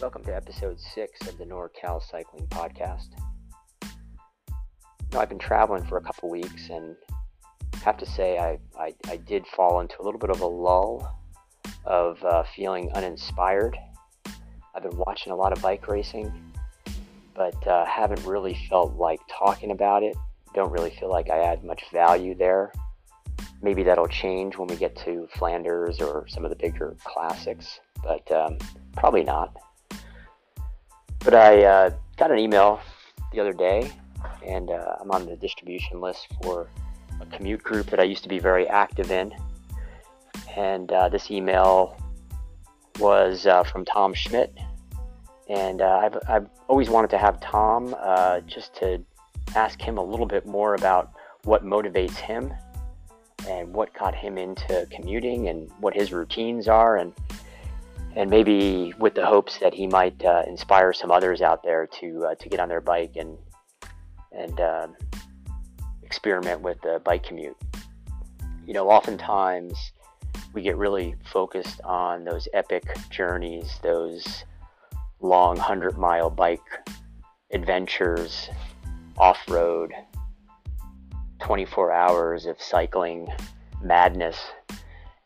Welcome to episode six of the NorCal Cycling Podcast. I've been traveling for a couple weeks and have to say I, I, I, did fall into a little bit of a lull of uh, feeling uninspired. I've been watching a lot of bike racing, but uh, haven't really felt like talking about it. Don't really feel like I add much value there. Maybe that'll change when we get to Flanders or some of the bigger classics, but um, probably not. But I uh, got an email the other day, and uh, I'm on the distribution list for a commute group that I used to be very active in. And uh, this email was uh, from Tom Schmidt. And uh, I've, I've always wanted to have Tom uh, just to ask him a little bit more about what motivates him and what got him into commuting and what his routines are. And and maybe with the hopes that he might uh, inspire some others out there to uh, to get on their bike and and uh, experiment with the bike commute. You know, oftentimes we get really focused on those epic journeys, those long hundred mile bike adventures, off road, 24 hours of cycling madness.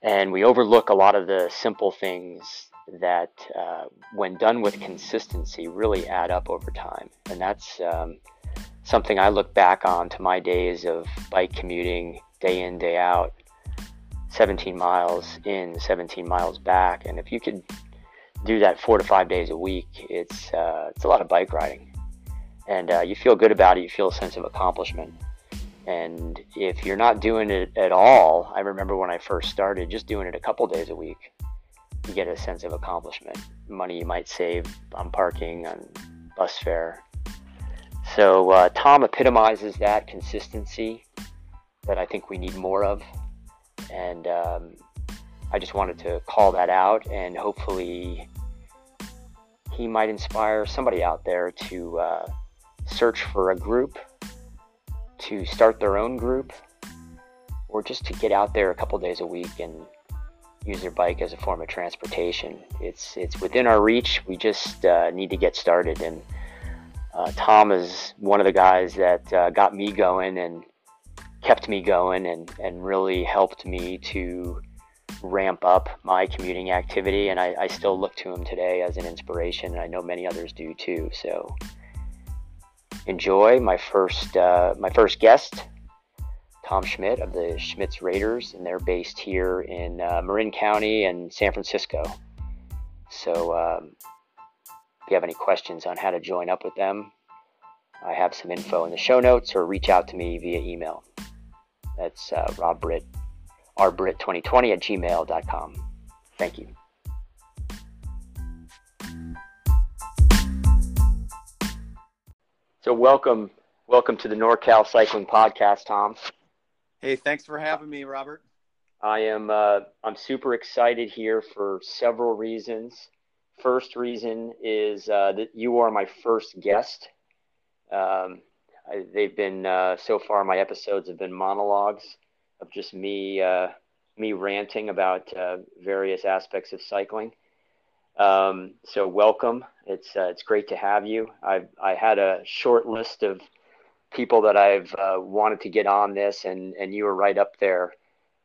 And we overlook a lot of the simple things that, uh, when done with consistency, really add up over time. And that's um, something I look back on to my days of bike commuting day in, day out, 17 miles in, 17 miles back. And if you could do that four to five days a week, it's, uh, it's a lot of bike riding. And uh, you feel good about it, you feel a sense of accomplishment. And if you're not doing it at all, I remember when I first started, just doing it a couple days a week, you get a sense of accomplishment. Money you might save on parking, on bus fare. So uh, Tom epitomizes that consistency that I think we need more of. And um, I just wanted to call that out and hopefully he might inspire somebody out there to uh, search for a group, to start their own group, or just to get out there a couple days a week and use their bike as a form of transportation. It's it's within our reach. We just uh, need to get started. And uh, Tom is one of the guys that uh, got me going and kept me going and and really helped me to ramp up my commuting activity. And I, I still look to him today as an inspiration. And I know many others do too. So enjoy my first uh, my first guest. Tom Schmidt of the Schmidt's Raiders, and they're based here in uh, Marin County and San Francisco. So, um, if you have any questions on how to join up with them, I have some info in the show notes, or reach out to me via email. That's uh, robbritt, rbritt2020 at gmail.com. Thank you. So, welcome, welcome to the NorCal Cycling Podcast, Tom. Hey, thanks for having me, Robert. I am uh, I'm super excited here for several reasons. First reason is uh, that you are my first guest. Um, I, they've been uh, so far. My episodes have been monologues of just me uh, me ranting about uh, various aspects of cycling. Um, so welcome. It's uh, it's great to have you. I I had a short list of people that I've uh, wanted to get on this, and and you were right up there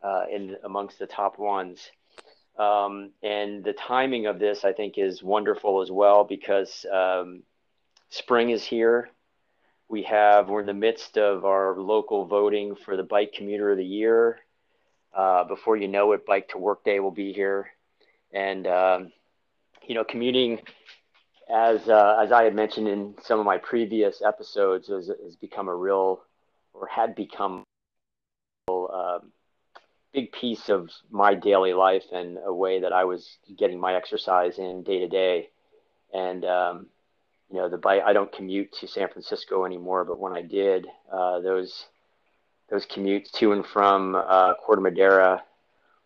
uh, in amongst the top ones. Um, and the timing of this, I think, is wonderful as well because um, spring is here. We have we're in the midst of our local voting for the bike commuter of the year. Uh, before you know it, Bike to Work Day will be here, and um, you know, commuting as uh, as I had mentioned in some of my previous episodes, has, has become a real or had become a uh, big piece of my daily life and a way that I was getting my exercise in day to day. And um, you know, the bike I don't commute to San Francisco anymore, but when I did, uh, those those commutes to and from uh, Corte Madera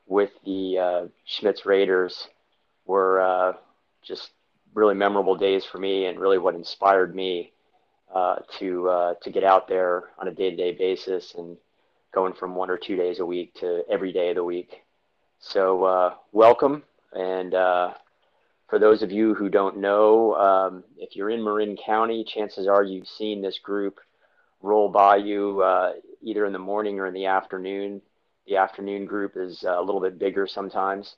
with the uh, Schmidt's Raiders were uh, just really memorable days for me and really what inspired me uh, to uh, to get out there on a day-to-day basis and going from one or two days a week to every day of the week. So uh, welcome, and uh, for those of you who don't know, um, if you're in Marin County, chances are you've seen this group roll by you uh, either in the morning or in the afternoon. The afternoon group is uh, a little bit bigger sometimes,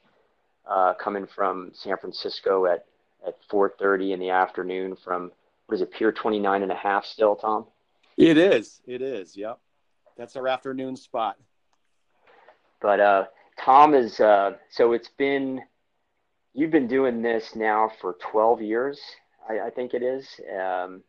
coming from San Francisco at, at 4.30 in the afternoon from, what is it, Pier 29 and a half still, Tom? It is. It is. Yep. That's our afternoon spot. But uh, Tom is, uh, so it's been, you've been doing this now for 12 years, I, I think it is. Um,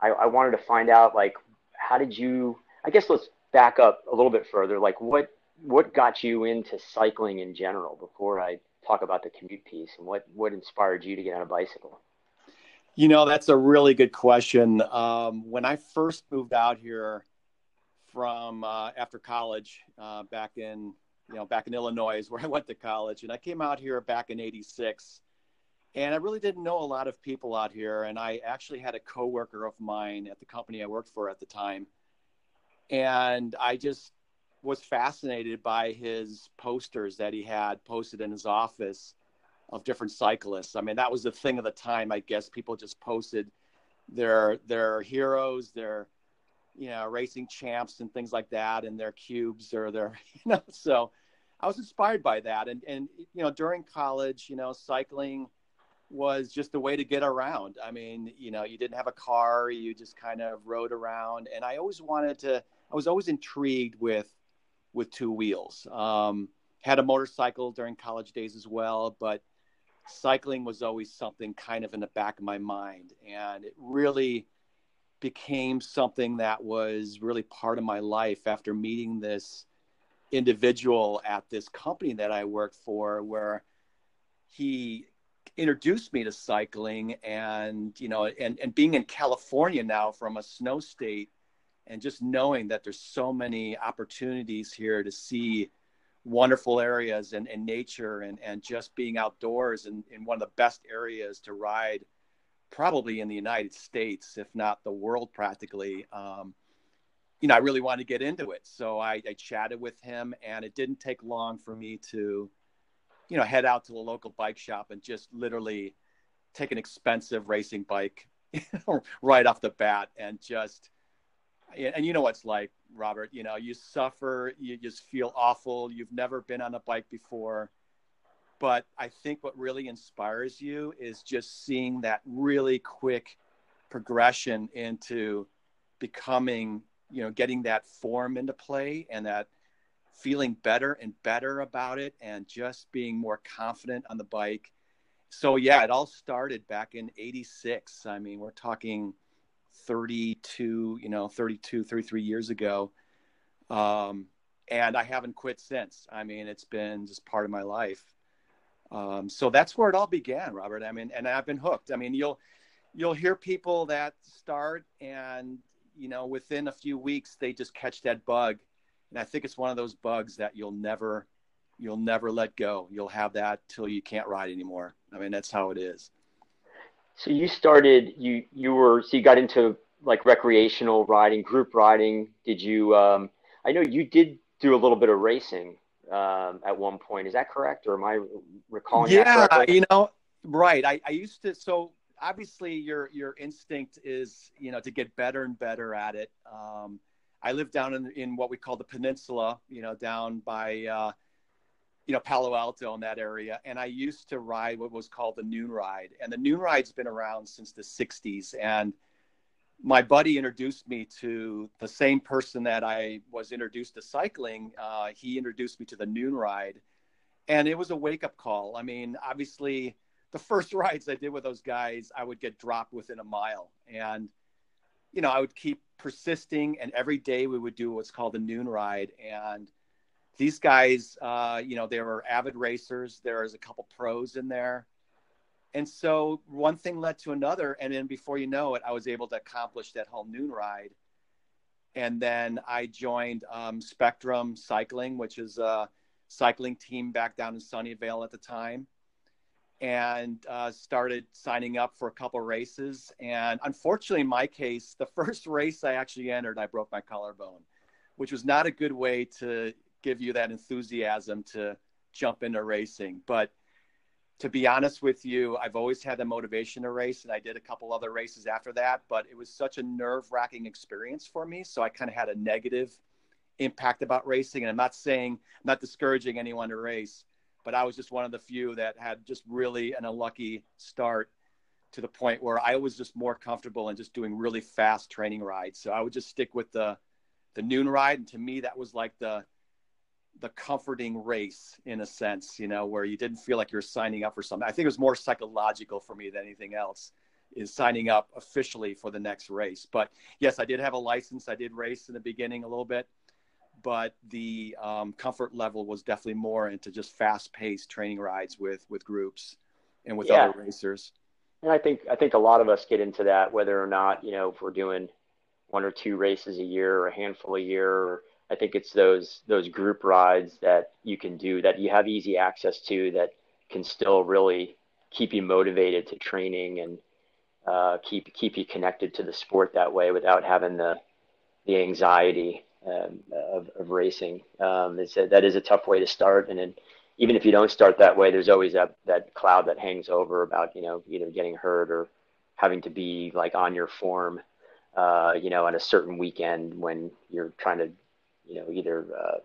I, I wanted to find out, like, how did you, I guess let's back up a little bit further. Like, what, what got you into cycling in general before I talk about the commute piece and what, what inspired you to get on a bicycle? You know, that's a really good question. Um, when I first moved out here from uh, after college uh, back in, you know, back in Illinois is where I went to college, and I came out here back in '86, and I really didn't know a lot of people out here. And I actually had a coworker of mine at the company I worked for at the time, and I just was fascinated by his posters that he had posted in his office of different cyclists. I mean, that was the thing of the time. I guess people just posted their their heroes, their you know racing champs and things like that, and their cubes or their you know. So I was inspired by that, and and you know during college, you know, cycling was just a way to get around. I mean, you know, you didn't have a car, you just kind of rode around, and I always wanted to. I was always intrigued with with two wheels. Um, had a motorcycle during college days as well, but cycling was always something kind of in the back of my mind. And it really became something that was really part of my life after meeting this individual at this company that I worked for, where he introduced me to cycling and you know and, and being in california now from a snow state and just knowing that there's so many opportunities here to see wonderful areas and, and nature and, and just being outdoors in, in one of the best areas to ride probably in the United States, if not the world practically. Um, you know, I really wanted to get into it. So I, I chatted with him and it didn't take long for me to, you know, head out to the local bike shop and just literally take an expensive racing bike right off the bat and just and you know what's like, Robert. You know, you suffer, you just feel awful. You've never been on a bike before. But I think what really inspires you is just seeing that really quick progression into becoming, you know, getting that form into play and that feeling better and better about it and just being more confident on the bike. So, yeah, it all started back in 86. I mean, we're talking 32, you know, 32, 33 years ago. Um, and I haven't quit since. I mean, it's been just part of my life. Um, so that's where it all began, Robert. I mean, and I've been hooked. I mean, you'll you'll hear people that start and you know within a few weeks they just catch that bug, and I think it's one of those bugs that you'll never you'll never let go. You'll have that till you can't ride anymore. I mean, that's how it is. So you started you you were so you got into like recreational riding, group riding. Did you? Um, I know you did do a little bit of racing um, at one point. Is that correct, or am I recalling yeah, you know, right. I, I used to. So obviously, your your instinct is you know to get better and better at it. Um, I live down in in what we call the peninsula. You know, down by uh, you know Palo Alto in that area, and I used to ride what was called the Noon Ride, and the Noon Ride's been around since the '60s, and my buddy introduced me to the same person that I was introduced to cycling. Uh, he introduced me to the Noon Ride, and it was a wake up call. I mean, obviously, the first rides I did with those guys, I would get dropped within a mile, and you know, I would keep persisting, and every day we would do what's called the Noon Ride, and these guys, uh, you know, they were avid racers. There was a couple pros in there. And so one thing led to another. And then before you know it, I was able to accomplish that whole noon ride. And then I joined um, Spectrum Cycling, which is a cycling team back down in Sunnyvale at the time, and uh, started signing up for a couple races. And unfortunately, in my case, the first race I actually entered, I broke my collarbone, which was not a good way to give you that enthusiasm to jump into racing. But to be honest with you, I've always had the motivation to race, and I did a couple other races after that. But it was such a nerve wracking experience for me, so I kind of had a negative impact about racing. And I'm not saying I'm not discouraging anyone to race, but I was just one of the few that had just really an unlucky start to the point where I was just more comfortable in just doing really fast training rides. So I would just stick with the the noon ride, and to me that was like the the comforting race in a sense, you know, where you didn't feel like you're signing up for something. I think it was more psychological for me than anything else is signing up officially for the next race. But yes, I did have a license. I did race in the beginning a little bit, but the um, comfort level was definitely more into just fast paced training rides with, with groups and with yeah. other racers. And I think, I think a lot of us get into that, whether or not, you know, if we're doing one or two races a year or a handful a year or, I think it's those those group rides that you can do that you have easy access to that can still really keep you motivated to training and uh, keep keep you connected to the sport that way without having the the anxiety um, of, of racing. Um, it's a, that is a tough way to start, and then even if you don't start that way, there's always that that cloud that hangs over about you know either getting hurt or having to be like on your form, uh, you know, on a certain weekend when you're trying to you know, either uh,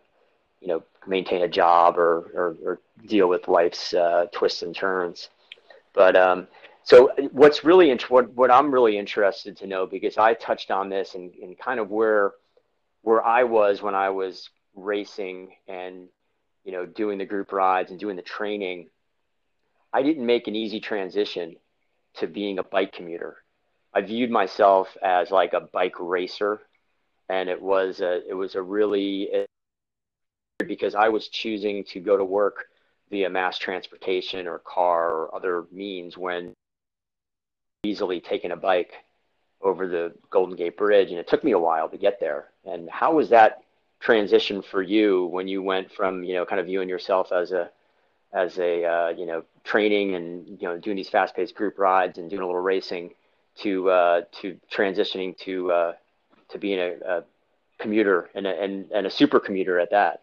you know maintain a job or or, or deal with life's uh, twists and turns. But um, so what's really int- what what I'm really interested to know because I touched on this and, and kind of where where I was when I was racing and you know doing the group rides and doing the training. I didn't make an easy transition to being a bike commuter. I viewed myself as like a bike racer and it was a it was a really because I was choosing to go to work via mass transportation or car or other means when easily taking a bike over the Golden Gate Bridge, and it took me a while to get there. And how was that transition for you when you went from you know kind of viewing yourself as a as a uh, you know training and you know doing these fast-paced group rides and doing a little racing to uh, to transitioning to uh, to being a, a commuter and a, and, and a super commuter at that?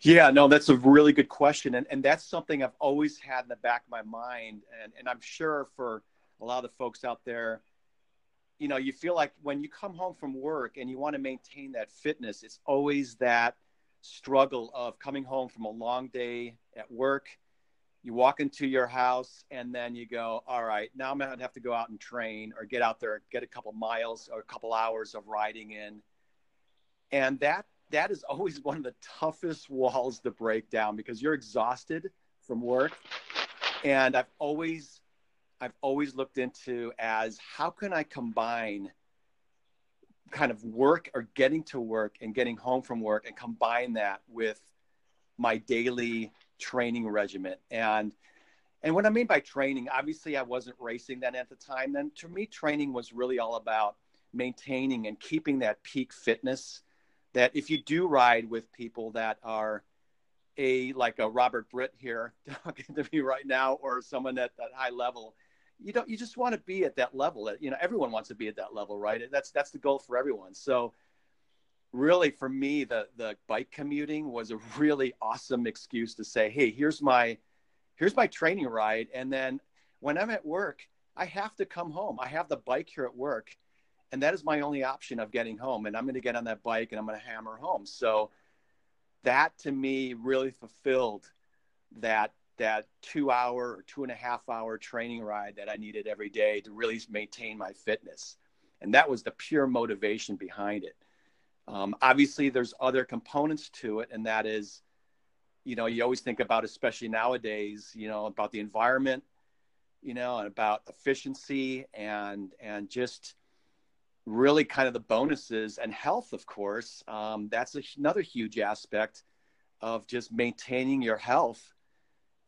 Yeah, no, that's a really good question. And, and that's something I've always had in the back of my mind. And, and I'm sure for a lot of the folks out there, you know, you feel like when you come home from work and you want to maintain that fitness, it's always that struggle of coming home from a long day at work. You walk into your house and then you go, all right, now I'm going to have to go out and train or get out there, get a couple miles or a couple hours of riding in. And that that is always one of the toughest walls to break down because you're exhausted from work. And i've always i've always looked into as how can i combine kind of work or getting to work and getting home from work and combine that with my daily training regimen and and what i mean by training obviously i wasn't racing then at the time then to me training was really all about maintaining and keeping that peak fitness that if you do ride with people that are a like a Robert Britt here talking to me right now, or someone at that high level, you don't you just want to be at that level. You know, everyone wants to be at that level, right? That's that's the goal for everyone. So really for me the the bike commuting was a really awesome excuse to say hey here's my here's my training ride. And then when i'm at work i have to come home. I have the bike here at work and that is my only option of getting home and i'm going to get on that bike and i'm going to hammer home. So that to me really fulfilled that that two hour or two and a half hour training ride that i needed every day to really maintain my fitness. And that was the pure motivation behind it um, obviously there's other components to it and that is you know you always think about especially nowadays you know about the environment you know and about efficiency and and just really kind of the bonuses and health, of course. Um, that's a, another huge aspect of just maintaining your health.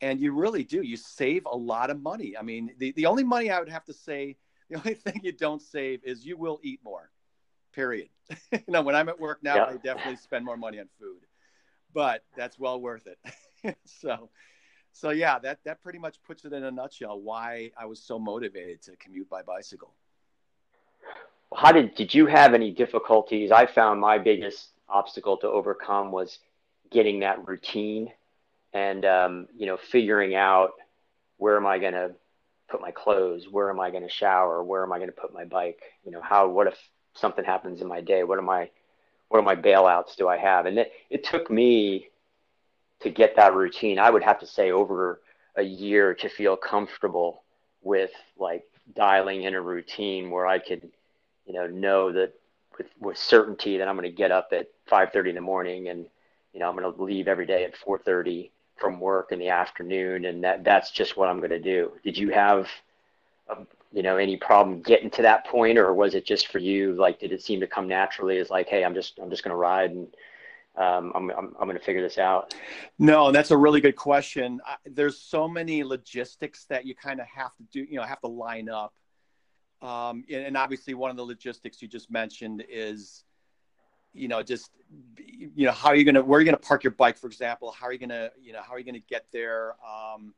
And you really do. You save a lot of money. I mean, the, the only money I would have to say, the only thing you don't save is you will eat more, period. you know, when I'm at work now, yeah. I definitely spend more money on food, but that's well worth it. so, so yeah, that, that pretty much puts it in a nutshell why I was so motivated to commute by bicycle how did did you have any difficulties? I found my biggest obstacle to overcome was getting that routine and um, you know figuring out where am I going to put my clothes? Where am I going to shower? Where am I going to put my bike? You know, how, what if something happens in my day? What am I, what are my bailouts do I have? And it, it took me to get that routine. I would have to say over a year to feel comfortable with like dialing in a routine where I could, you know, know that with, with certainty that I'm going to get up at 5:30 in the morning and, you know, I'm going to leave every day at 4:30 from work in the afternoon, and that that's just what I'm going to do. Did you have, a, you know, any problem getting to that point, or was it just for you? Like, did it seem to come naturally? As like, hey, I'm just I'm just going to ride and um, I'm, I'm, I'm going to figure this out? No, that's a really good question. I, there's so many logistics that you kind of have to do, you know, have to line up. Um, and, and, obviously one of the logistics you just mentioned is, you know, just, you know, how are you going to, where are you going to park your bike, for example? How are you going to, you know, how are you going to get there? Um,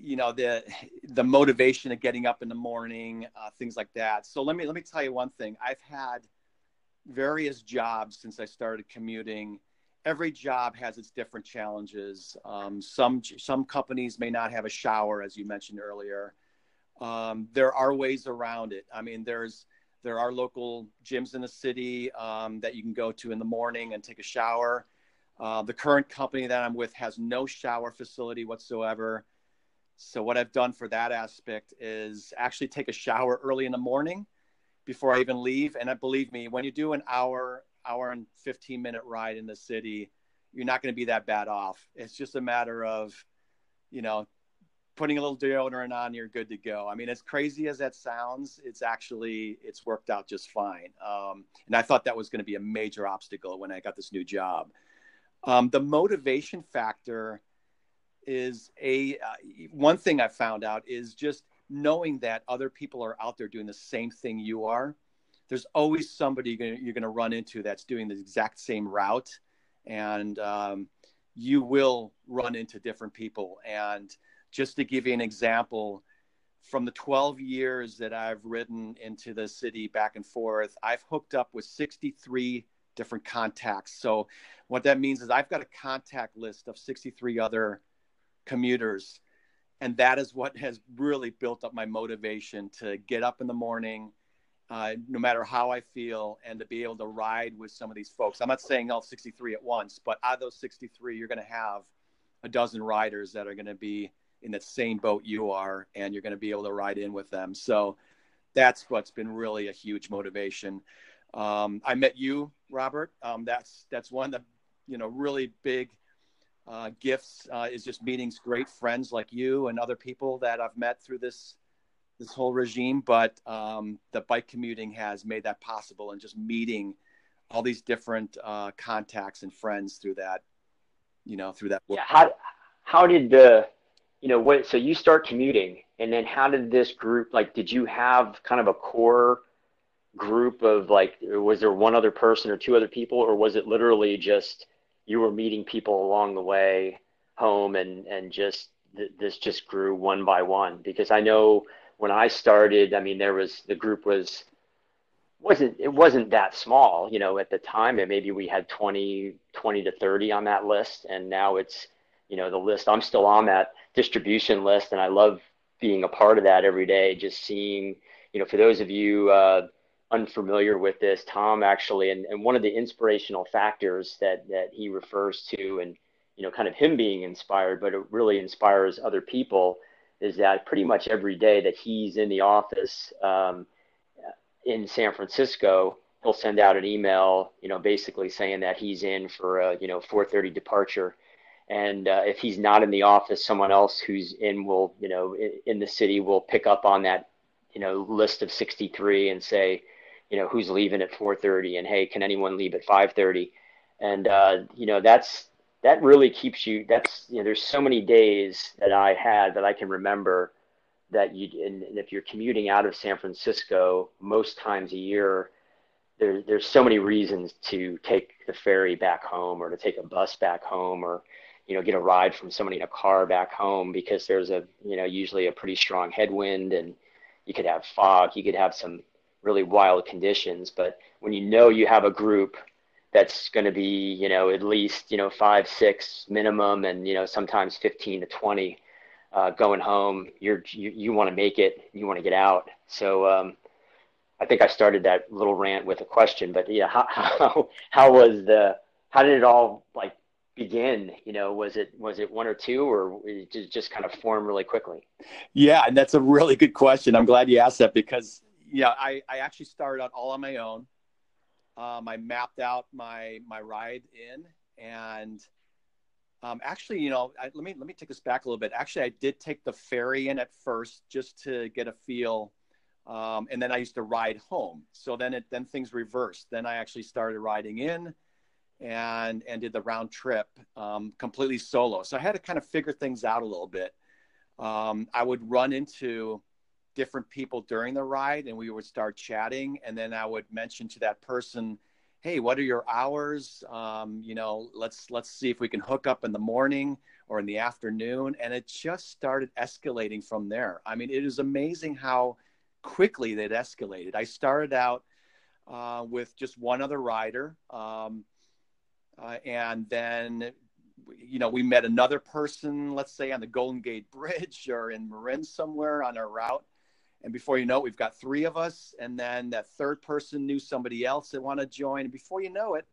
you know, the, the motivation of getting up in the morning, uh, things like that. So let me, let me tell you one thing I've had, various jobs since I started commuting. Every job has its different challenges. Um, some some companies may not have a shower, as you mentioned earlier. Um, there are ways around it. I mean, there's there are local gyms in the city um, that you can go to in the morning and take a shower. Uh, the current company that I'm with has no shower facility whatsoever. So what I've done for that aspect is actually take a shower early in the morning before I even leave. And I believe me, when you do an hour, hour and 15 minute ride in the city, you're not going to be that bad off. It's just a matter of, you know, putting a little deodorant on, you're good to go. I mean, as crazy as that sounds, it's actually, it's worked out just fine. Um, and I thought that was going to be a major obstacle when I got this new job. Um, the motivation factor is a, uh, one thing I found out is just knowing that other people are out there doing the same thing you are there's always somebody you're to run into that's doing the exact same route. And um, you will run into different people. And just to give you an example from the 12 years that i've ridden into the city back and forth i've hooked up with 63 different contacts. So what that means is i've got a contact list of 63 other commuters. And that is what has really built up my motivation to get up in the morning uh, no matter how i feel and to be able to ride with some of these folks. I'm not saying all 63 at once but out of those 63 you're going to have a dozen riders that are going to be in that same boat you are and you're going to be able to ride in with them. So that's what's been really a huge motivation. Um, i met you robert. Um, that's that's one of the you know really big uh, gifts uh, is just meeting great friends like you and other people that I've met through this this whole regime. But um, the bike commuting has made that possible, and just meeting all these different uh, contacts and friends through that, you know, through that. Yeah. How how did the you know what? So you start commuting, and then how did this group like? Did you have kind of a core? group of like was there one other person or two other people or was it literally just you were meeting people along the way home and and just th- this just grew one by one. Because I know when I started I mean there was the group was wasn't it wasn't that small you know at the time. And maybe we had 20 20 to 30 on that list. And now it's you know the list I'm still on that distribution list. And I love being a part of that every day just seeing you know for those of you uh, unfamiliar with this, Tom actually, and, and one of the inspirational factors that, that he refers to, and you know, kind of him being inspired, but it really inspires other people, is that pretty much every day that he's in the office um, in San Francisco, he'll send out an email, you know, basically saying that he's in for a you know 4:30 departure. And uh, if he's not in the office, someone else who's in will, you know, in, in the city will pick up on that, you know, list of 63 and say, you know who's leaving at 4:30 and hey can anyone leave at 5:30 and uh, you know that's that really keeps you that's you know there's so many days that I had that I can remember that you and, if you're commuting out of San Francisco most times a year there, there's so many reasons to take the ferry back home or to take a bus back home or you know get a ride from somebody in a car back home because there's a you know usually a pretty strong headwind and you could have fog you could have some really wild conditions. But when you know you have a group that's going to be, you know, at least, you know, five, six minimum and, you know, sometimes 15 to 20, uh, going home. You're you, you want to make it. You want to get out. So um, I think I started that little rant with a question. But yeah, how how how was the how did it all like begin? You know, was it was it one or two, or did it just kind of form really quickly? Yeah, and that's a really good question. I'm glad you asked that because yeah, I I actually started out all on my own. Um, I mapped out my my ride in, and um, actually, you know, I, let me let me take this back a little bit. Actually, I did take the ferry in at first just to get a feel, um, and then I used to ride home. So then it then things reversed. Then I actually started riding in, and and did the round trip um, completely solo. So I had to kind of figure things out a little bit. Um, I would run into different people during the ride and we would start chatting. And then i would mention to that person hey what are your hours? Um, you know let's let's see if we can hook up in the morning or in the afternoon. And it just started escalating from there. I mean it is amazing how quickly that escalated. I started out uh, with just one other rider um, uh, and then you know we met another person let's say on the golden gate bridge or in marin somewhere on our route and before you know it we've got three of us and then that third person knew somebody else that want to join. And before you know it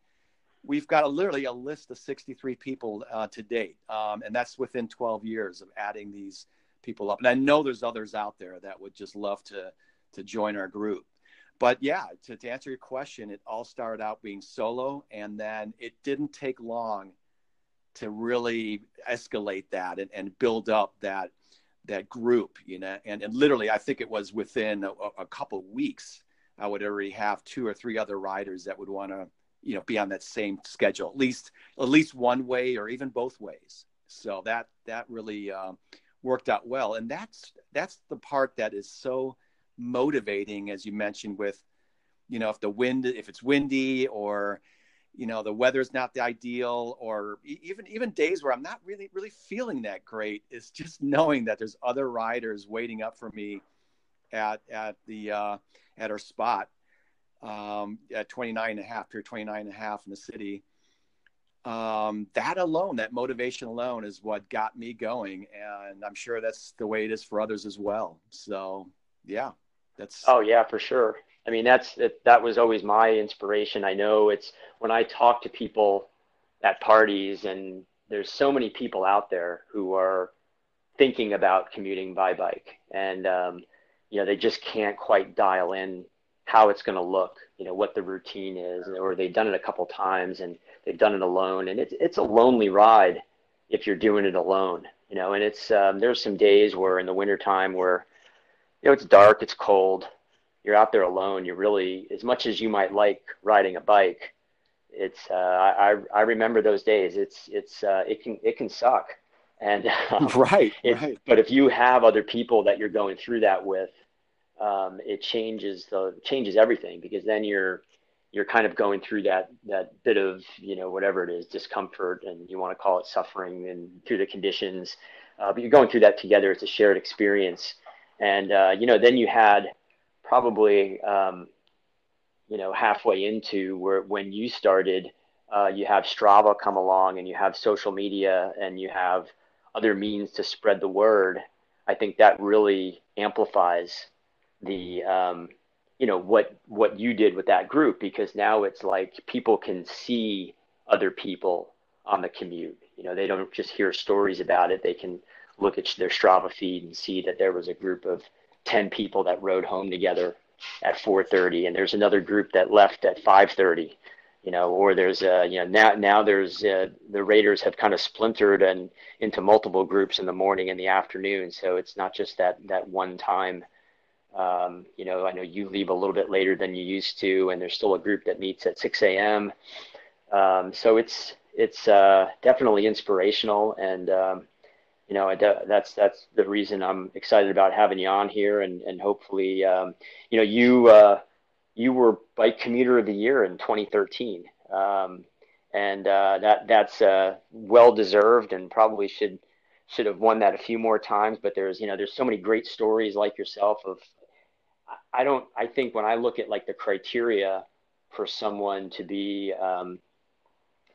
we've got a, literally a list of 63 people uh, to date. Um, and that's within 12 years of adding these people up. And i know there's others out there that would just love to to join our group. But yeah to, to answer your question it all started out being solo and then it didn't take long to really escalate that and, and build up that that group, you know, and, and literally, I think it was within a, a couple weeks, I would already have two or three other riders that would want to, you know, be on that same schedule, at least at least one way or even both ways. So that that really uh, worked out well, and that's that's the part that is so motivating, as you mentioned, with, you know, if the wind if it's windy or you know the weather's not the ideal or even even days where i'm not really really feeling that great is just knowing that there's other riders waiting up for me at at the uh, at our spot um, at 29 and a half pier 29 and a half in the city. Um, that alone that motivation alone is what got me going and i'm sure that's the way it is for others as well. So yeah that's oh yeah for sure I mean, that's that, that was always my inspiration. I know it's when I talk to people at parties, and there's so many people out there who are thinking about commuting by bike, and um, you know, they just can't quite dial in how it's going to look. You know, what the routine is, or they've done it a couple times and they've done it alone, and it's it's a lonely ride if you're doing it alone. You know, and it's um, there's some days where in the wintertime where you know it's dark, it's cold, you're out there alone. You're really, as much as you might like riding a bike, it's, uh, I, I remember those days. It's, it's, uh, it can, it can suck. And um, right, right. But if you have other people that you're going through that with, um, it changes the changes everything because then you're you're kind of going through that that bit of you know whatever it is discomfort and you want to call it suffering and through the conditions, uh, but you're going through that together. It's a shared experience, and uh, you know then you had probably um, you know halfway into where when you started uh, you have strava come along and you have social media and you have other means to spread the word i think that really amplifies the um, you know what what you did with that group because now it's like people can see other people on the commute. You know they don't just hear stories about it. They can look at their strava feed and see that there was a group of 10 people that rode home together at 4:30 and there's another group that left at 5:30 you know or there's uh you know now now there's uh, the raiders have kind of splintered and into multiple groups in the morning and the afternoon. So it's not just that that one time. Um, you know i know you leave a little bit later than you used to and there's still a group that meets at 6 a.m um, so it's it's uh, definitely inspirational and um, you know, that's that's the reason I'm excited about having you on here, and and hopefully, um, you know, you uh, you were bike commuter of the year in 2013, um, and uh, that that's uh, well deserved, and probably should should have won that a few more times. But there's you know there's so many great stories like yourself of I don't I think when I look at like the criteria for someone to be um,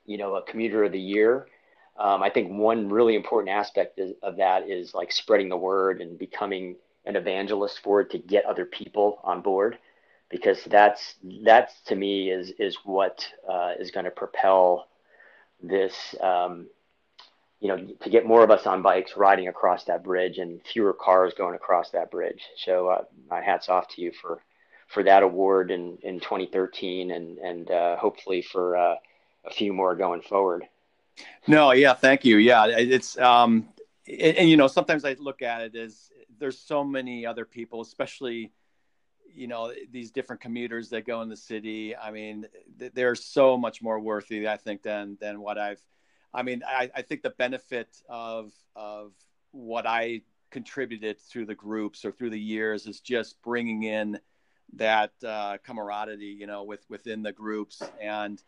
you know a commuter of the year Um, I think one really important aspect is, of that is like spreading the word and becoming an evangelist for it to get other people on board, because that's that's to me is is what uh, is going to propel this. Um, you know, to get more of us on bikes riding across that bridge and fewer cars going across that bridge. So uh, my hats off to you for for that award in, in 2013 and and uh, hopefully for uh, a few more going forward. No, yeah, thank you. Yeah, it's um, and, and, you know sometimes I look at it as there's so many other people, especially you know these different commuters that go in the city. I mean, they're so much more worthy, I think, than than what I've. I mean, I, I think the benefit of of what I contributed through the groups or through the years is just bringing in that uh, camaraderie, you know, with within the groups and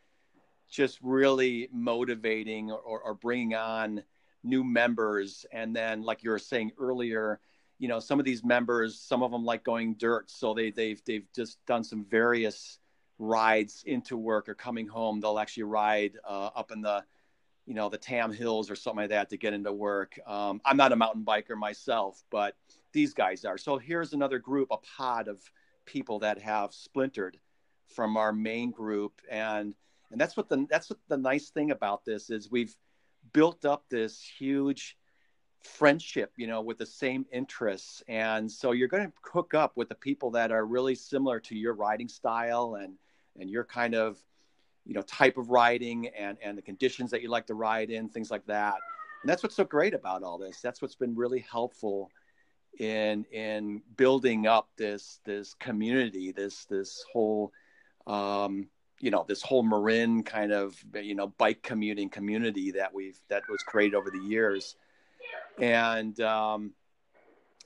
just really motivating or, or bringing on new members. And then, like you were saying earlier, you know, some of these members, some of them like going dirt, so they they've they've just done some various rides into work or coming home. They'll actually ride uh, up in the you know the Tam Hills or something like that to get into work. Um, I'm not a mountain biker myself, but these guys are. So here's another group, a pod of people that have splintered from our main group and and that's what the that's what the nice thing about this is we've built up this huge friendship you know with the same interests. And so you're going to hook up with the people that are really similar to your riding style and and your kind of you know type of riding and and the conditions that you like to ride in things like that. And that's what's so great about all this. That's what's been really helpful in in building up this this community, this this whole um, you know this whole Marin kind of you know bike commuting community that we've that was created over the years, and um,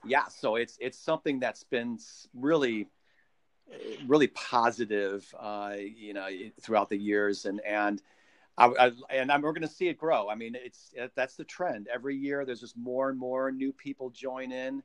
yeah, so it's it's something that's been really really positive, uh, you know, throughout the years, and and I, I, and I'm, we're going to see it grow. I mean, it's that's the trend. Every year, there's just more and more new people join in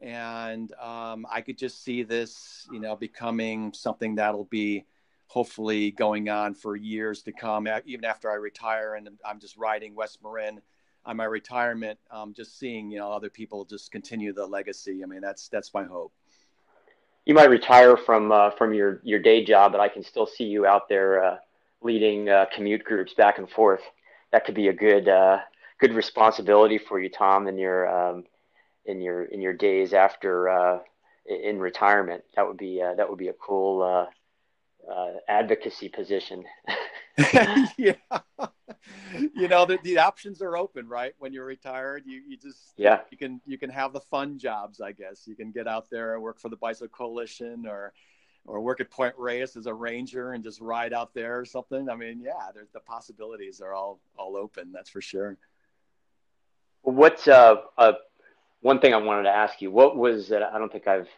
and um, I could just see this, you know, becoming something that'll be hopefully going on for years to come, even after I retire and I'm just riding West Marin on my retirement. Um, just seeing, you know, other people just continue the legacy. I mean, that's that's my hope. You might retire from uh, from your your day job, but I can still see you out there uh, leading uh, commute groups back and forth. That could be a good uh, good responsibility for you, Tom, and your um, in your in your days after uh, in retirement. That would be uh, that would be a cool uh, uh advocacy position. yeah, you know the, the options are open, right? When you're retired, you you just yeah you can you can have the fun jobs, I guess. You can get out there and work for the Bicycle Coalition or or work at Point Reyes as a ranger and just ride out there or something. I mean, yeah, there's the possibilities are all all open. That's for sure. What's uh, a one thing I wanted to ask you, what was that? I don't think I've,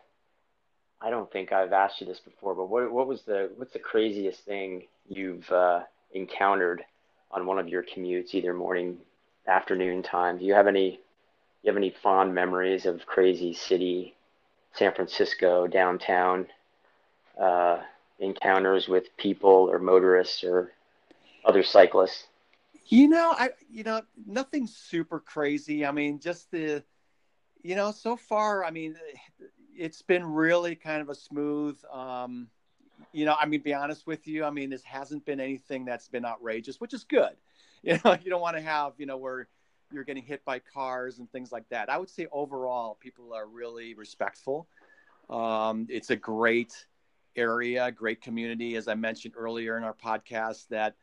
I don't think I've asked you this before, but what what was the what's the craziest thing you've uh, encountered on one of your commutes, either morning, afternoon time? Do you have any, you have any fond memories of crazy city, San Francisco downtown uh, encounters with people or motorists or other cyclists? You know, I you know nothing super crazy. I mean, just the you know, so far, I mean, it's been really kind of a smooth. Um, you know, I mean, be honest with you. I mean, this hasn't been anything that's been outrageous, which is good. You know, you don't want to have, you know, where you're getting hit by cars and things like that. I would say overall, people are really respectful. Um, it's a great area, great community, as I mentioned earlier in our podcast. That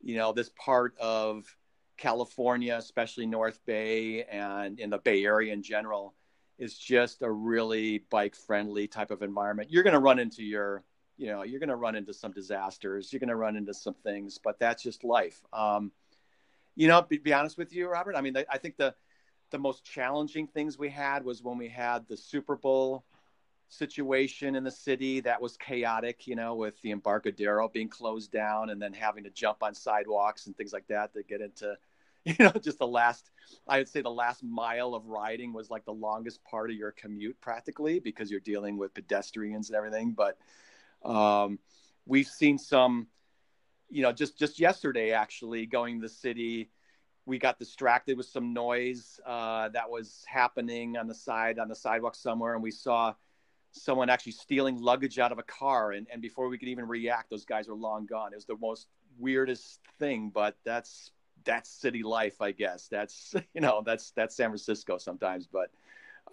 you know, this part of California, especially North Bay and in the Bay Area in general, is just a really bike friendly type of environment. You're going to run into your, you know, you're going to run into some disasters. You're going to run into some things, but that's just life. Um, you know, be, be honest with you, Robert. I mean, I think the the most challenging things we had was when we had the Super Bowl situation in the city that was chaotic, you know, with the Embarcadero being closed down and then having to jump on sidewalks and things like that to get into, you know, just the last, I would say the last mile of riding was like the longest part of your commute practically because you're dealing with pedestrians and everything. But um, we've seen some, you know, just just yesterday actually going to the city we got distracted with some noise uh, that was happening on the side on the sidewalk somewhere, and we saw someone actually stealing luggage out of a car, and, and before we could even react, those guys were long gone. It was the most weirdest thing, but that's that's city life, I guess. That's you know that's that's San Francisco sometimes, but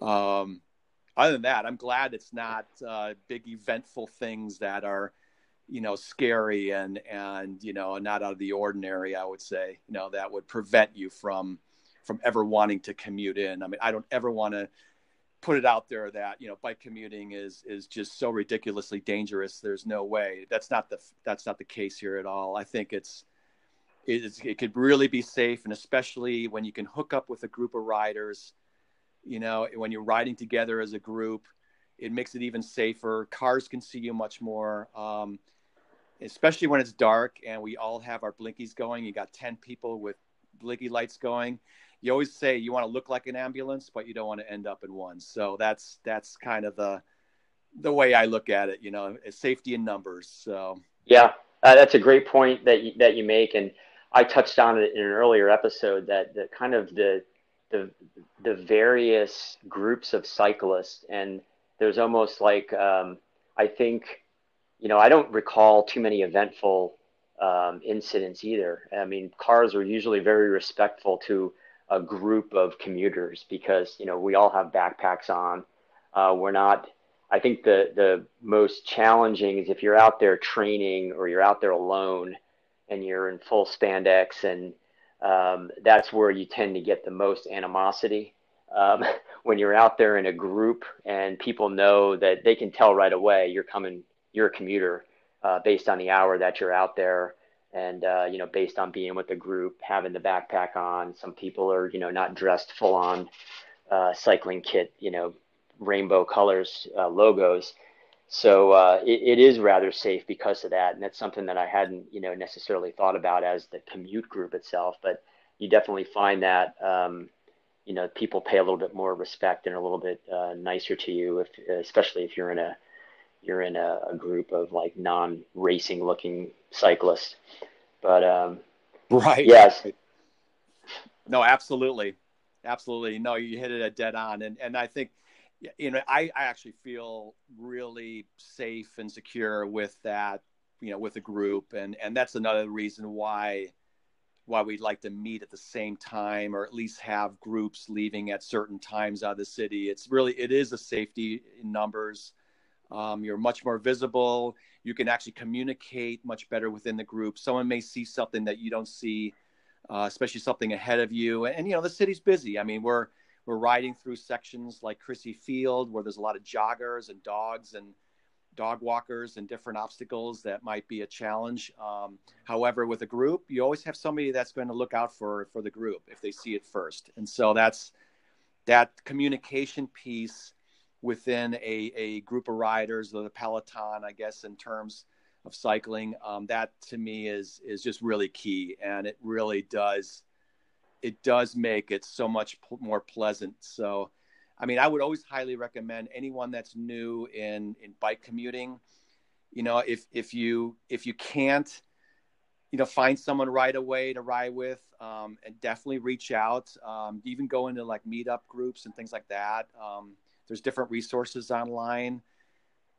um, other than that, I'm glad it's not uh, big eventful things that are you know scary and and you know not out of the ordinary i would say you know that would prevent you from from ever wanting to commute in. I mean i don't ever want to put it out there that you know bike commuting is is just so ridiculously dangerous. There's no way. That's not the that's not the case here at all. I think it's it's, it could really be safe and especially when you can hook up with a group of riders you know when you're riding together as a group it makes it even safer cars can see you much more um, especially when it's dark and we all have our blinkies going. You got 10 people with blinky lights going. You always say you want to look like an ambulance, but you don't want to end up in one. So that's that's kind of the the way I look at it. You know, safety in numbers. So yeah, uh, that's a great point that you, that you make, and I touched on it in an earlier episode that the kind of the the the various groups of cyclists, and there's almost like um, I think you know, I don't recall too many eventful um, incidents either. I mean, cars are usually very respectful to a group of commuters because you know we all have backpacks on. Uh, we're not. I think the the most challenging is if you're out there training or you're out there alone and you're in full spandex, and um, that's where you tend to get the most animosity. Um, when you're out there in a group and people know that they can tell right away you're coming you're a commuter uh, based on the hour that you're out there and uh, you know based on being with the group having the backpack on some people are you know not dressed full on uh, cycling kit you know rainbow colors uh, logos so uh, it, it is rather safe because of that and that's something that i hadn't you know necessarily thought about as the commute group itself but you definitely find that um, you know people pay a little bit more respect and a little bit uh, nicer to you if especially if you're in a you're in a, a group of like non-racing looking cyclists. But um, right, yes, no, absolutely, absolutely. No, you hit it at dead on, and and I think you know I, I actually feel really safe and secure with that you know with a group and and that's another reason why why we'd like to meet at the same time or at least have groups leaving at certain times out of the city it's really it is a safety in numbers um, you're much more visible. You can actually communicate much better within the group. Someone may see something that you don't see, uh, especially something ahead of you. And, and, you know, the city's busy. I mean, we're we're riding through sections like Crissy Field where there's a lot of joggers and dogs and dog walkers and different obstacles that might be a challenge. Um, however, with a group, you always have somebody that's going to look out for for the group if they see it first. And so that's that communication piece within a, a group of riders or the peloton i guess in terms of cycling um, that to me is is just really key and it really does it does make it so much p- more pleasant so i mean i would always highly recommend anyone that's new in in bike commuting you know if if you if you can't you know find someone right away to ride with um, and definitely reach out um, even go into like meetup groups and things like that um, there's different resources online.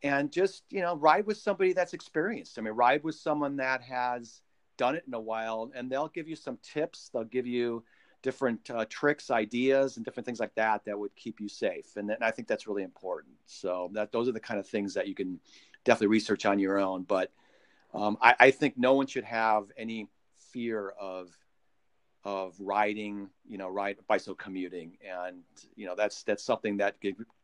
And just, you know, ride with somebody that's experienced. I mean, ride with someone that has done it in a while and they'll give you some tips. They'll give you different uh, tricks, ideas, and different things like that that would keep you safe. And, and I think that's really important. So that those are the kind of things that you can definitely research on your own. But um, I, I, think no one should have any fear of of riding, you know, ride bicycle commuting, and you know that's that's something that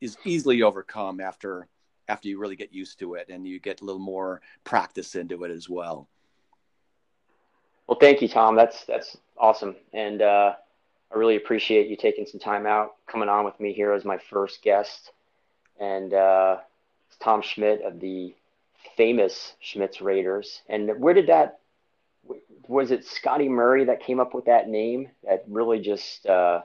is easily overcome after after you really get used to it and you get a little more practice into it as well. Well, thank you, Tom. That's that's awesome, and uh, I really appreciate you taking some time out, coming on with me here as my first guest, and uh, Tom Schmidt of the famous Schmidt's Raiders. And where did that was it Scotty Murray that came up with that name? That really just uh,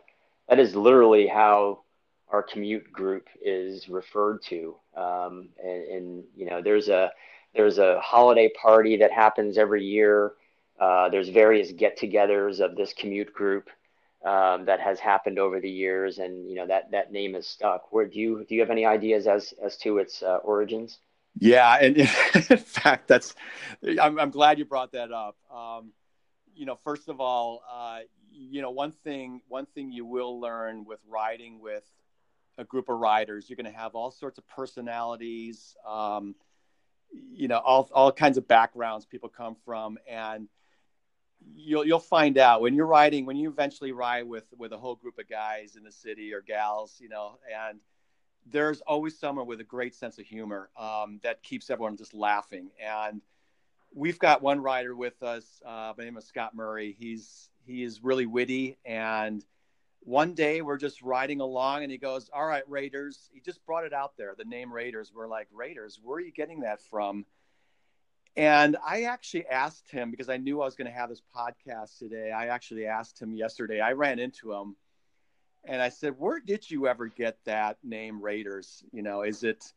that is literally how our commute group is referred to. Um, and, and, you know, there's a there's a holiday party that happens every year Uh, there's various get-togethers of this commute group um, that has happened over the years, and you know that that name is stuck. Where do you do you have any ideas as as to its uh, origins? Yeah, and in fact, that's I'm, I'm glad you brought that up. Um, you know, first of all, uh, you know, one thing one thing you will learn with riding with a group of riders, you're going to have all sorts of personalities. Um, you know, all all kinds of backgrounds people come from, and you'll you'll find out when you're riding when you eventually ride with with a whole group of guys in the city or gals, you know, and there's always someone with a great sense of humor um, that keeps everyone just laughing. And we've got one rider with us uh, by name of Scott Murray. He's he is really witty and one day we're just riding along and he goes all right raiders he just brought it out there the name raiders we're like raiders where are you getting that from and i actually asked him because i knew i was going to have this podcast today i actually asked him yesterday i ran into him and I said, "Where did you ever get that name Raiders? You know, is it,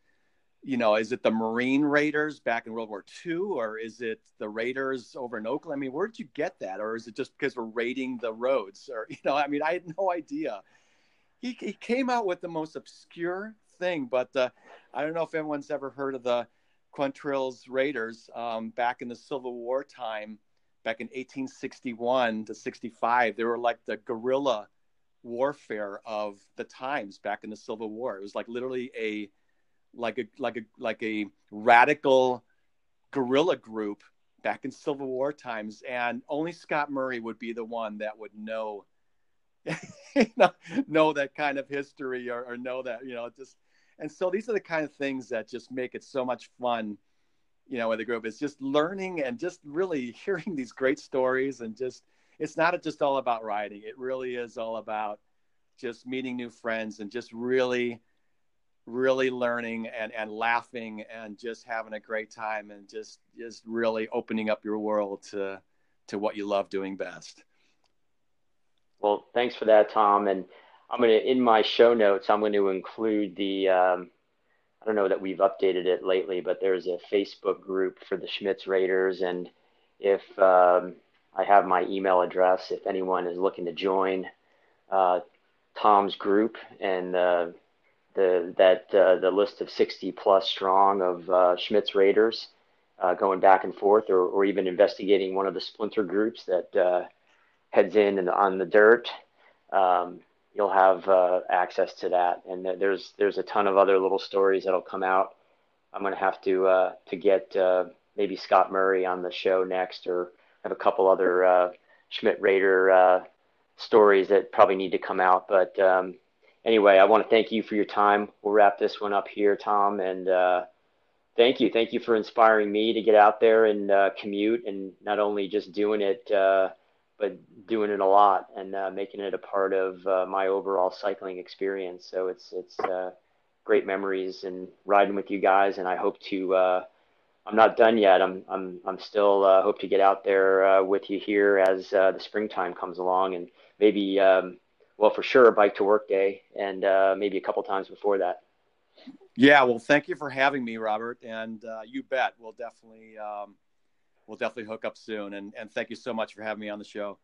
you know, is it the Marine Raiders back in World War II, or is it the Raiders over in Oakland? I mean, where did you get that, or is it just because we're raiding the roads, or you know, I mean, I had no idea." He he came out with the most obscure thing, but uh, I don't know if anyone's ever heard of the Quantrill's Raiders um, back in the Civil War time, back in 1861 to 65. They were like the guerrilla warfare of the times back in the Civil War. It was like literally a like a like a like a radical guerrilla group back in Civil War times, and only Scott Murray would be the one that would know know that kind of history or, or know that you know just. And so these are the kind of things that just make it so much fun, you know, with the group. It's just learning and just really hearing these great stories and just it's not just all about riding. It really is all about just meeting new friends and just really, really learning and, and laughing and just having a great time and just just really opening up your world to to what you love doing best. Well, thanks for that, Tom. And I'm to, in my show notes, I'm going to include the, um, I don't know that we've updated it lately, but there's a Facebook group for the Schmidt's Raiders. And if um, I have my email address if anyone is looking to join uh, Tom's group and uh, the that uh, the list of 60 plus strong of uh, Schmidt's Raiders uh, going back and forth, or, or even investigating one of the splinter groups that uh, heads in and on the dirt. Um, you'll have access to that, and there's there's a ton of other little stories that'll come out. I'm to have to to get maybe Scott Murray on the show next, or have a couple other uh, Schmidt Raider uh, stories that probably need to come out. But um, anyway, I want to thank you for your time. We'll wrap this one up here, Tom, and uh, thank you, thank you for inspiring me to get out there and uh, commute, and not only just doing it, uh, but doing it a lot and uh, making it a part of uh, my overall cycling experience. So it's it's uh, great memories and riding with you guys, and I hope to. Uh, I'm not done yet. I'm I'm I'm still uh, hope to get out there uh, with you here as the springtime comes along, and maybe um, well for sure a bike to work day, and maybe a couple times before that. Yeah, well, thank you for having me, Robert, and you bet we'll definitely um, we'll definitely hook up soon, and and thank you so much for having me on the show.